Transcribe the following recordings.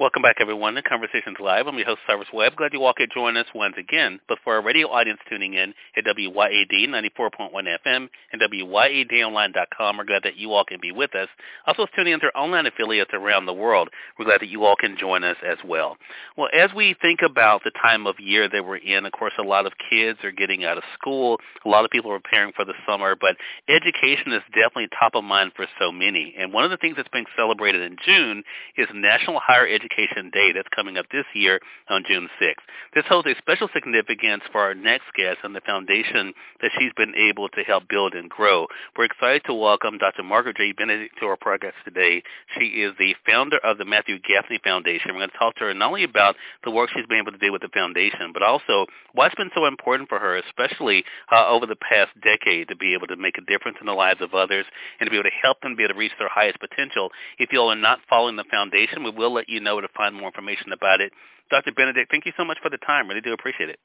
Welcome back, everyone, to Conversations Live. I'm your host, Cyrus Webb. Glad you all could join us once again. But for our radio audience tuning in at WYAD 94.1 FM and WYADonline.com, we're glad that you all can be with us. Also, tuning in our online affiliates around the world, we're glad that you all can join us as well. Well, as we think about the time of year that we're in, of course, a lot of kids are getting out of school. A lot of people are preparing for the summer, but education is definitely top of mind for so many. And one of the things that's being celebrated in June is National Higher Education Education Day that's coming up this year on June 6th. This holds a special significance for our next guest and the foundation that she's been able to help build and grow. We're excited to welcome Dr. Margaret G. Benedict to our podcast today. She is the founder of the Matthew Gaffney Foundation. We're going to talk to her not only about the work she's been able to do with the foundation, but also why it's been so important for her, especially uh, over the past decade, to be able to make a difference in the lives of others and to be able to help them be able to reach their highest potential. If you all are not following the foundation, we will let you know to find more information about it. Dr. Benedict, thank you so much for the time. Really do appreciate it.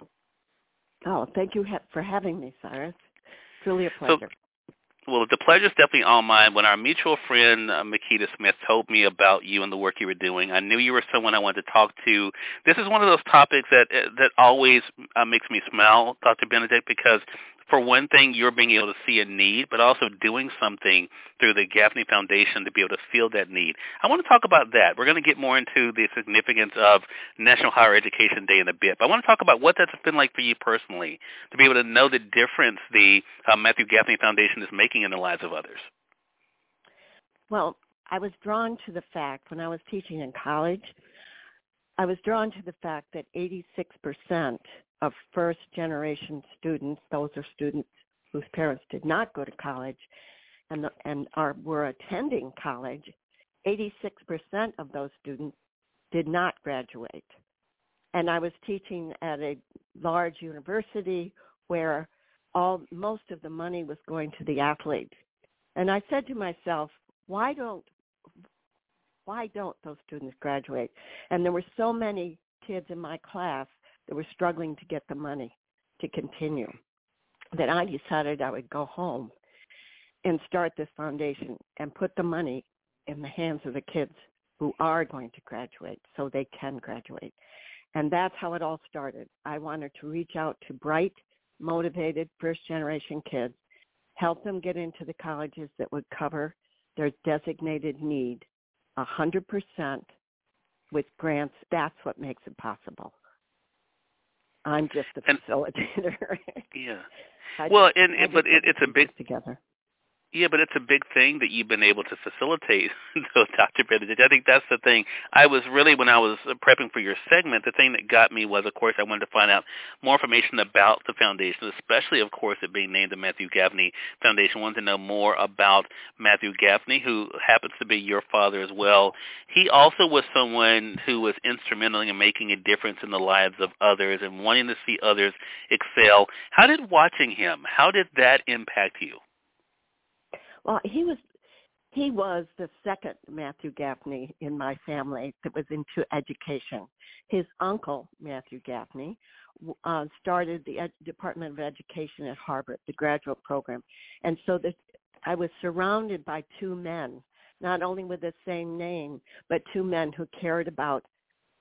Oh, thank you for having me, Cyrus. It's really a pleasure. So, well, the pleasure is definitely all mine. When our mutual friend uh, Makita Smith told me about you and the work you were doing, I knew you were someone I wanted to talk to. This is one of those topics that uh, that always uh, makes me smile, Dr. Benedict, because for one thing, you're being able to see a need, but also doing something through the Gaffney Foundation to be able to fill that need. I want to talk about that. We're going to get more into the significance of National Higher Education Day in a bit, but I want to talk about what that's been like for you personally to be able to know the difference the uh, Matthew Gaffney Foundation is making in the lives of others. Well, I was drawn to the fact when I was teaching in college, I was drawn to the fact that 86% of first generation students, those are students whose parents did not go to college and, and are, were attending college, 86% of those students did not graduate. And I was teaching at a large university where all most of the money was going to the athletes. And I said to myself, why don't why don't those students graduate? And there were so many kids in my class that were struggling to get the money to continue that I decided I would go home and start this foundation and put the money in the hands of the kids who are going to graduate so they can graduate. And that's how it all started. I wanted to reach out to bright, motivated first generation kids, help them get into the colleges that would cover their designated need 100% with grants. That's what makes it possible. I'm just a facilitator. yeah. well, and, and but it, it's a big together. Yeah, but it's a big thing that you've been able to facilitate, Dr. Benedict. I think that's the thing. I was really, when I was prepping for your segment, the thing that got me was, of course, I wanted to find out more information about the foundation, especially, of course, it being named the Matthew Gaffney Foundation. I wanted to know more about Matthew Gaffney, who happens to be your father as well. He also was someone who was instrumental in making a difference in the lives of others and wanting to see others excel. How did watching him, how did that impact you? Well, he was he was the second Matthew Gaffney in my family that was into education. His uncle Matthew Gaffney uh, started the Ed- Department of Education at Harvard, the graduate program, and so that I was surrounded by two men, not only with the same name, but two men who cared about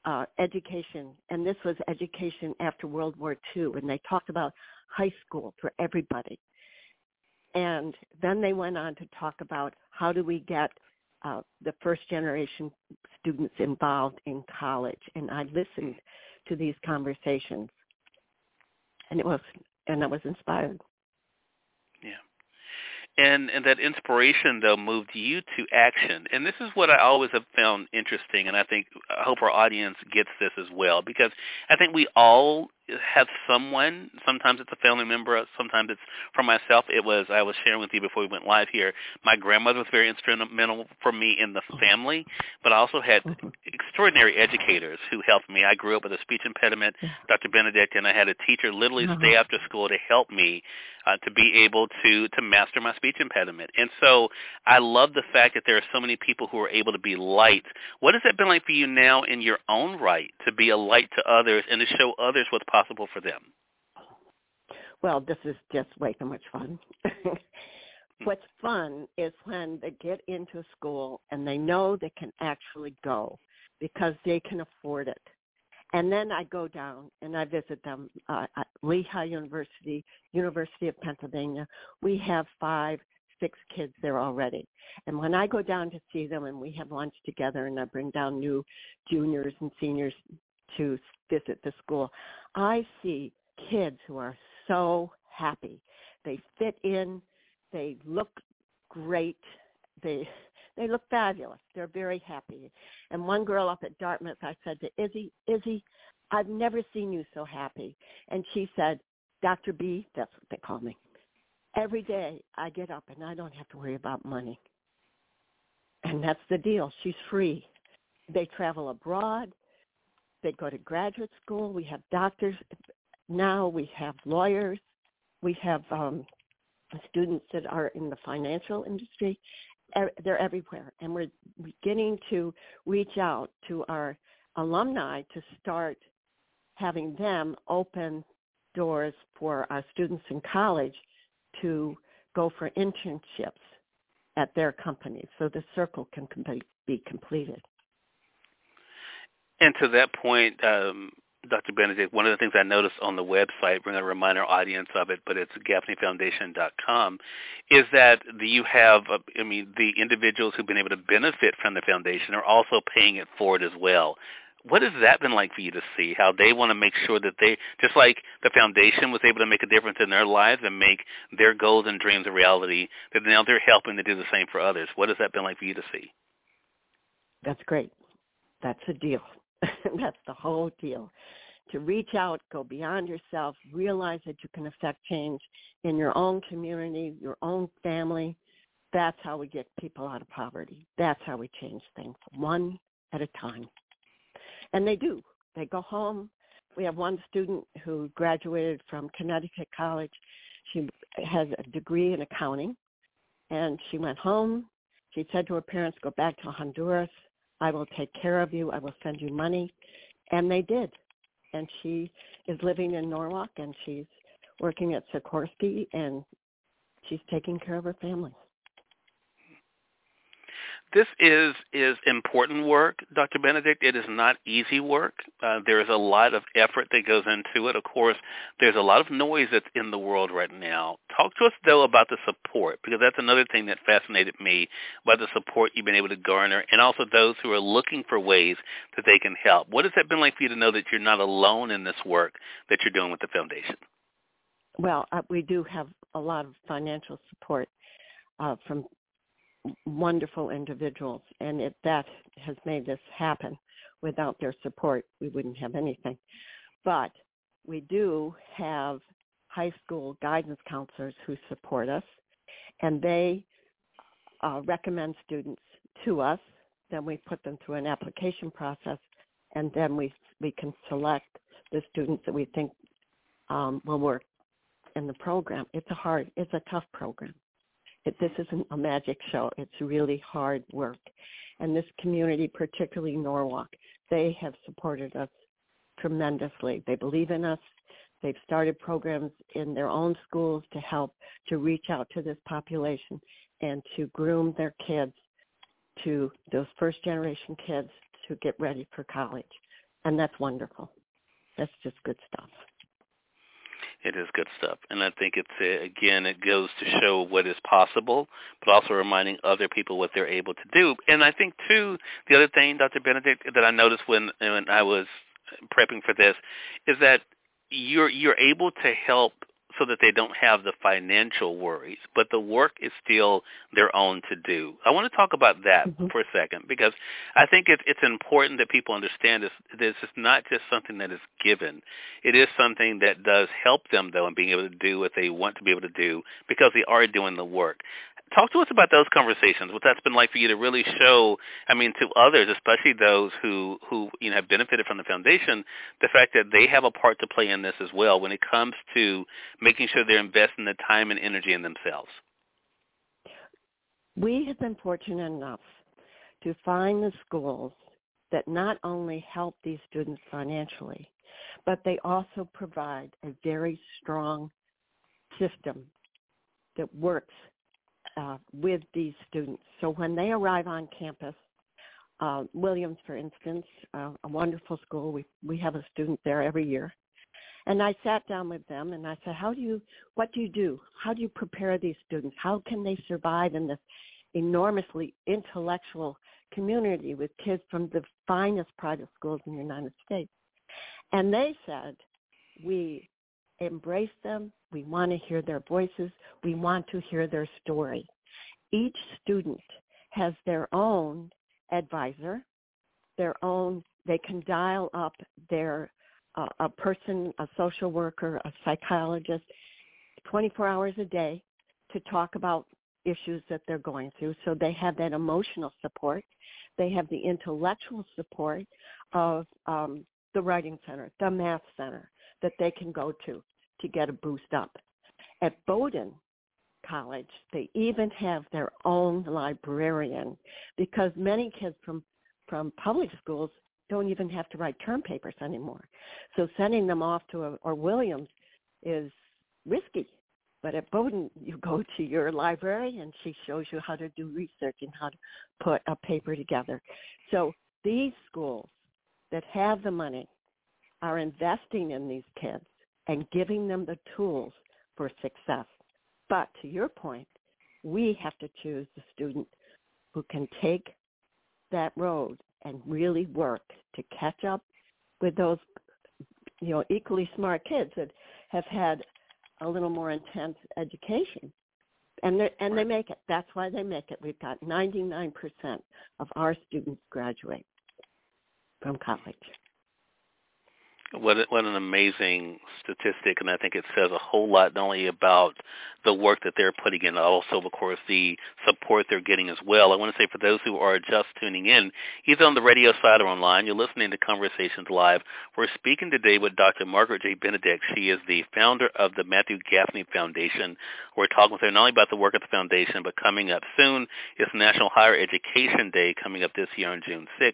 uh, education, and this was education after World War II, and they talked about high school for everybody. And then they went on to talk about how do we get uh, the first generation students involved in college. And I listened to these conversations, and it was, and I was inspired. Yeah. And and that inspiration though moved you to action. And this is what I always have found interesting and I think I hope our audience gets this as well because I think we all have someone. Sometimes it's a family member. Sometimes it's for myself. It was I was sharing with you before we went live here. My grandmother was very instrumental for me in the family, but I also had Mhm. extraordinary educators who helped me. I grew up with a speech impediment. Dr. Benedict, and I had a teacher literally Uh-huh. stay after school to help me uh, to be able to to master my speech impediment. And so I love the fact that there are so many people who are able to be light. What has that been like for you now in your own right to be a light to others and to show others what's possible for them? Well, this is just way too much fun. What's fun is when they get into school and they know they can actually go because they can afford it. And then I go down and I visit them uh, at Lehigh University, University of Pennsylvania. We have five, six kids there already. And when I go down to see them and we have lunch together and I bring down new juniors and seniors to visit the school, I see kids who are so happy. They fit in. They look great. They they look fabulous. They're very happy. And one girl up at Dartmouth, I said to Izzy, Izzy, I've never seen you so happy. And she said, Dr. B, that's what they call me. Every day I get up and I don't have to worry about money. And that's the deal. She's free. They travel abroad. They go to graduate school. We have doctors now. We have lawyers. We have um, students that are in the financial industry. They're everywhere, and we're beginning to reach out to our alumni to start having them open doors for our students in college to go for internships at their companies so the circle can be completed. And to that point, um, Dr. Benedict, one of the things I noticed on the website, we're going to remind our audience of it, but it's gaffneyfoundation.com, is that you have, uh, I mean, the individuals who've been able to benefit from the foundation are also paying it forward as well. What has that been like for you to see? How they want to make sure that they, just like the foundation was able to make a difference in their lives and make their goals and dreams a reality, that now they're helping to do the same for others. What has that been like for you to see? That's great. That's a deal. That's the whole deal. To reach out, go beyond yourself, realize that you can affect change in your own community, your own family. That's how we get people out of poverty. That's how we change things one at a time. And they do. They go home. We have one student who graduated from Connecticut College. She has a degree in accounting. And she went home. She said to her parents, go back to Honduras. I will take care of you. I will send you money. And they did. And she is living in Norwalk and she's working at Sikorsky and she's taking care of her family. This is is important work, Dr. Benedict. It is not easy work. Uh, there is a lot of effort that goes into it. Of course, there's a lot of noise that's in the world right now. Talk to us though about the support, because that's another thing that fascinated me about the support you've been able to garner, and also those who are looking for ways that they can help. What has that been like for you to know that you're not alone in this work that you're doing with the foundation? Well, uh, we do have a lot of financial support uh, from wonderful individuals, and it, that has made this happen. Without their support, we wouldn't have anything. But we do have high school guidance counselors who support us, and they uh, recommend students to us. Then we put them through an application process, and then we we can select the students that we think um, will work in the program. It's a hard, it's a tough program it, this isn't a magic show. It's really hard work. And this community, particularly Norwalk, they have supported us tremendously. They believe in us. They've started programs in their own schools to help to reach out to this population and to groom their kids to those first generation kids to get ready for college. And that's wonderful. That's just good stuff. It is good stuff, and I think it's uh, again it goes to show what is possible, but also reminding other people what they're able to do. And I think too, the other thing, Dr. Benedict, that I noticed when when I was prepping for this, is that you're you're able to help so that they don't have the financial worries, but the work is still their own to do. I want to talk about that mm-hmm. for a second because I think it's it's important that people understand this. This is not just something that is given. It is something that does help them though in being able to do what they want to be able to do because they are doing the work talk to us about those conversations. What that's been like for you to really show, I mean, to others, especially those who who you know have benefited from the foundation, the fact that they have a part to play in this as well when it comes to making sure they're investing the time and energy in themselves. We have been fortunate enough to find the schools that not only help these students financially, but they also provide a very strong system that works uh, with these students. So when they arrive on campus, uh, Williams, for instance, uh, a wonderful school, we we have a student there every year, and I sat down with them and I said, "How do you? What do you do? How do you prepare these students? How can they survive in this enormously intellectual community with kids from the finest private schools in the United States?" And they said, "We embrace them. We want to hear their voices. We want to hear their story. Each student has their own advisor, their own, they can dial up their, uh, a person, a social worker, a psychologist, 24 hours a day to talk about issues that they're going through. So they have that emotional support. They have the intellectual support of um, the Writing Center, the Math Center, that they can go to to get a boost up. At Bowdoin College, they even have their own librarian because many kids from from public schools don't even have to write term papers anymore. So sending them off to a, or Williams is risky. But at Bowdoin, you go to your library and she shows you how to do research and how to put a paper together. So these schools that have the money are investing in these kids and giving them the tools for success. But to your point, we have to choose the student who can take that road and really work to catch up with those you know equally smart kids that have had a little more intense education. And they and they make it. That's why they make it. We've got 99% of our students graduate from college what what an amazing statistic, and I think it says a whole lot not only about the work that they're putting in, but also of course the support they're getting as well. I want to say for those who are just tuning in, either on the radio side or online, you're listening to Conversations Live. We're speaking today with Dr. Margaret G. Benedict. She is the founder of the Matthew Gaffney Foundation. We're talking with her not only about the work of the foundation, but coming up soon is National Higher Education Day coming up this year on June 6th.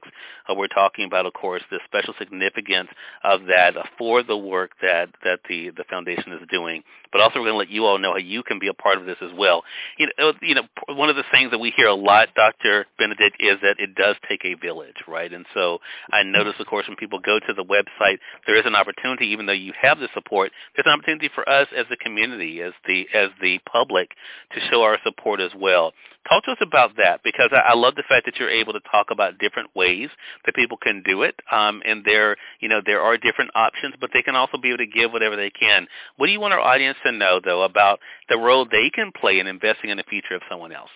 Uh, we're talking about, of course, the special significance of that uh, for the work that that the the foundation is doing. But also, we're going to let you all know how you can be a part of this as well. You know, uh, you know, one of the things that we hear a lot, Dr. Benedict, is that it does take a village, right? And so I notice, of course, when people go to the website, there is an opportunity, even though you have the support, there's an opportunity for us as the community, as the as the public, to show our support as well. Talk to us about that because I, I love the fact that you're able to talk about different ways that people can do it, um, and there, you know, there are different options, but they can also be able to give whatever they can. What do you want our audience to know, though, about the role they can play in investing in the future of someone else?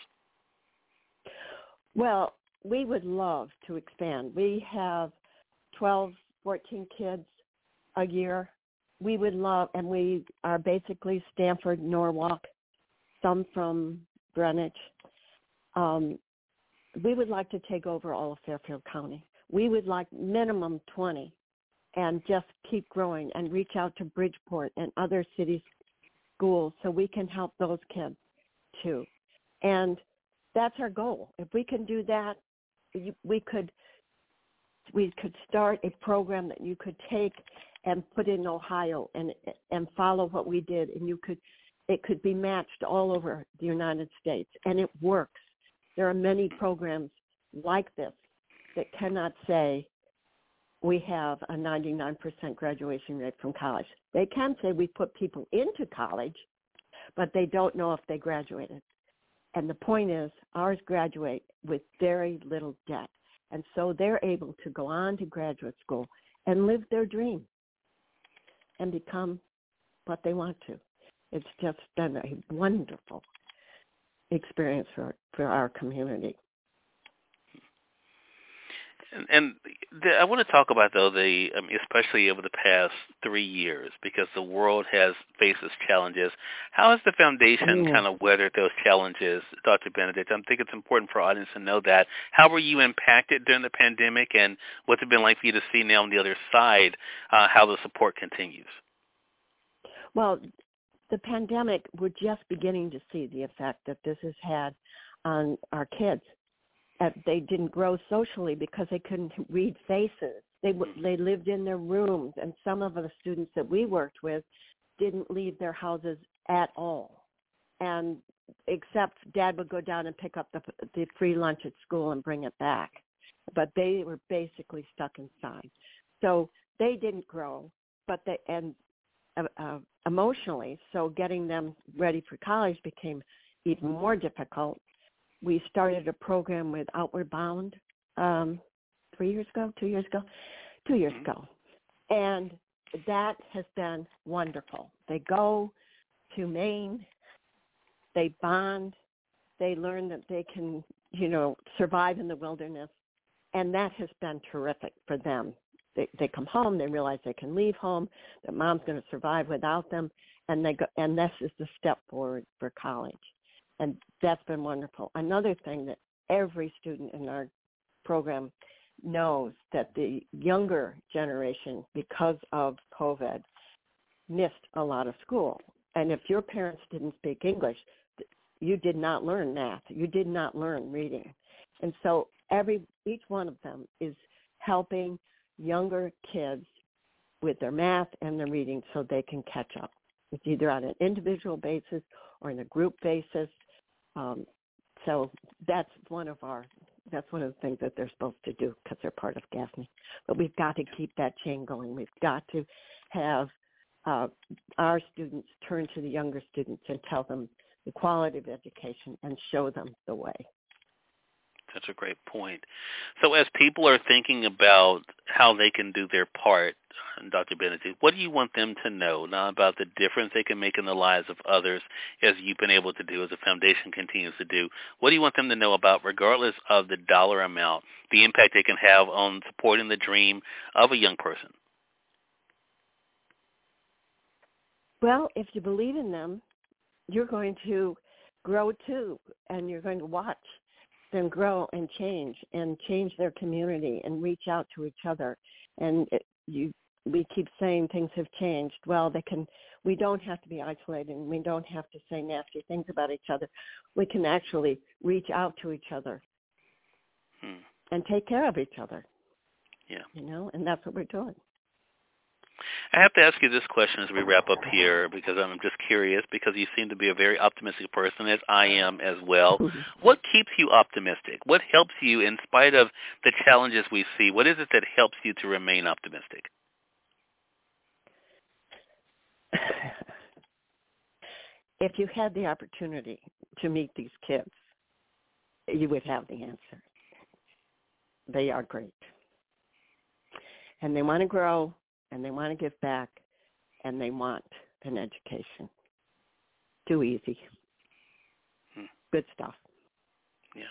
Well, we would love to expand. We have 12, 14 kids a year. We would love, and we are basically Stamford, Norwalk, some from Greenwich. Um, we would like to take over all of Fairfield County. We would like minimum 20 and just keep growing and reach out to Bridgeport and other cities schools so we can help those kids too. And that's our goal. If we can do that, we could we could start a program that you could take and put in Ohio and and follow what we did and you could it could be matched all over the United States and it works. There are many programs like this that cannot say we have a 99% graduation rate from college. They can say we put people into college, but they don't know if they graduated. And the point is, ours graduate with very little debt. And so they're able to go on to graduate school and live their dream and become what they want to. It's just been a wonderful experience for for our community. And, and the, I want to talk about though the um, especially over the past three years because the world has faced its challenges. How has the foundation mm. kind of weathered those challenges, Dr. Benedict? I think it's important for our audience to know that. How were you impacted during the pandemic, and what's it been like for you to see now on the other side uh, how the support continues? Well, the pandemic, we're just beginning to see the effect that this has had on our kids uh, they didn't grow socially because they couldn't read faces. They mm-hmm. they lived in their rooms, and some of the students that we worked with didn't leave their houses at all, and except Dad would go down and pick up the the free lunch at school and bring it back, but they were basically stuck inside. So they didn't grow, but they and uh, emotionally, so getting them ready for college became even more difficult we started a program with Outward Bound um, three years ago, two years ago, two years mm-hmm. ago, and that has been wonderful. They go to Maine, they bond, they learn that they can, you know, survive in the wilderness, and that has been terrific for them. They, they come home, they realize they can leave home, that mom's going to survive without them, and they go, and this is the step forward for college and that's been wonderful. Another thing that every student in our program knows that the younger generation, because of COVID, missed a lot of school. And if your parents didn't speak English, you did not learn math. You did not learn reading. And so every each one of them is helping younger kids with their math and their reading so they can catch up. It's either on an individual basis or in a group basis um, so that's one of our that's one of the things that they're supposed to do because they're part of Gaffney. But we've got to keep that chain going. We've got to have uh, our students turn to the younger students and tell them the quality of education and show them the way. That's a great point. So as people are thinking about how they can do their part, Dr. Benedict, what do you want them to know now about the difference they can make in the lives of others as you've been able to do, as the foundation continues to do? What do you want them to know about, regardless of the dollar amount, the impact they can have on supporting the dream of a young person? Well, if you believe in them, you're going to grow too, and you're going to watch them grow and change and change their community and reach out to each other. And it, you, we keep saying things have changed. Well, they can. We don't have to be isolated. And we don't have to say nasty things about each other. We can actually reach out to each other hmm. and take care of each other. Yeah. You know, and that's what we're doing. I have to ask you this question as we wrap up here because I'm just curious because you seem to be a very optimistic person as I am as well. Mm-hmm. What keeps you optimistic? What helps you in spite of the challenges we see? What is it that helps you to remain optimistic? if you had the opportunity to meet these kids, you would have the answer. They are great. And they want to grow and they want to give back and they want an education. Too easy. Hmm. Good stuff. Yeah.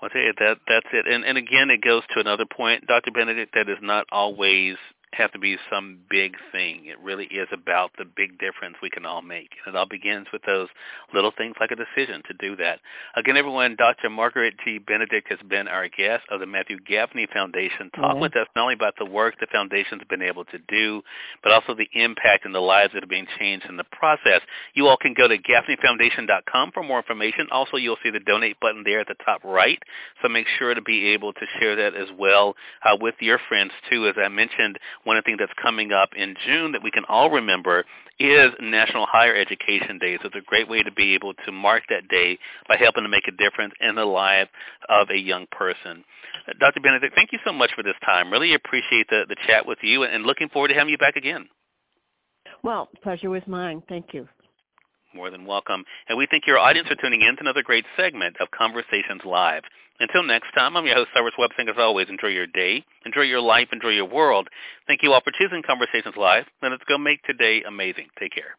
Well, I tell you that that's it. And and again, it goes to another point, Dr. Benedict, that is not always have to be some big thing. It really is about the big difference we can all make. And it all begins with those little things like a decision to do that. Again, everyone, Dr. Margaret G. Benedict has been our guest of the Matthew Gaffney Foundation, talking with us not only about the work the foundation's been able to do, but also the impact and the lives that are being changed in the process. You all can go to gaffneyfoundation.com for more information. Also, you'll see the donate button there at the top right. So make sure to be able to share that as well uh, with your friends, too. As I mentioned, one of the things that's coming up in June that we can all remember is National Higher Education Day. So it's a great way to be able to mark that day by helping to make a difference in the life of a young person. Uh, Dr. Benedict, thank you so much for this time. Really appreciate the, the chat with you and looking forward to having you back again. Well, pleasure was mine. Thank you. More than welcome. And we thank your audience for tuning in to another great segment of Conversations Live. Until next time, I'm your host, Cyrus Websing. As always, enjoy your day, enjoy your life, enjoy your world. Thank you all for choosing Conversations Live, and let's go make today amazing. Take care.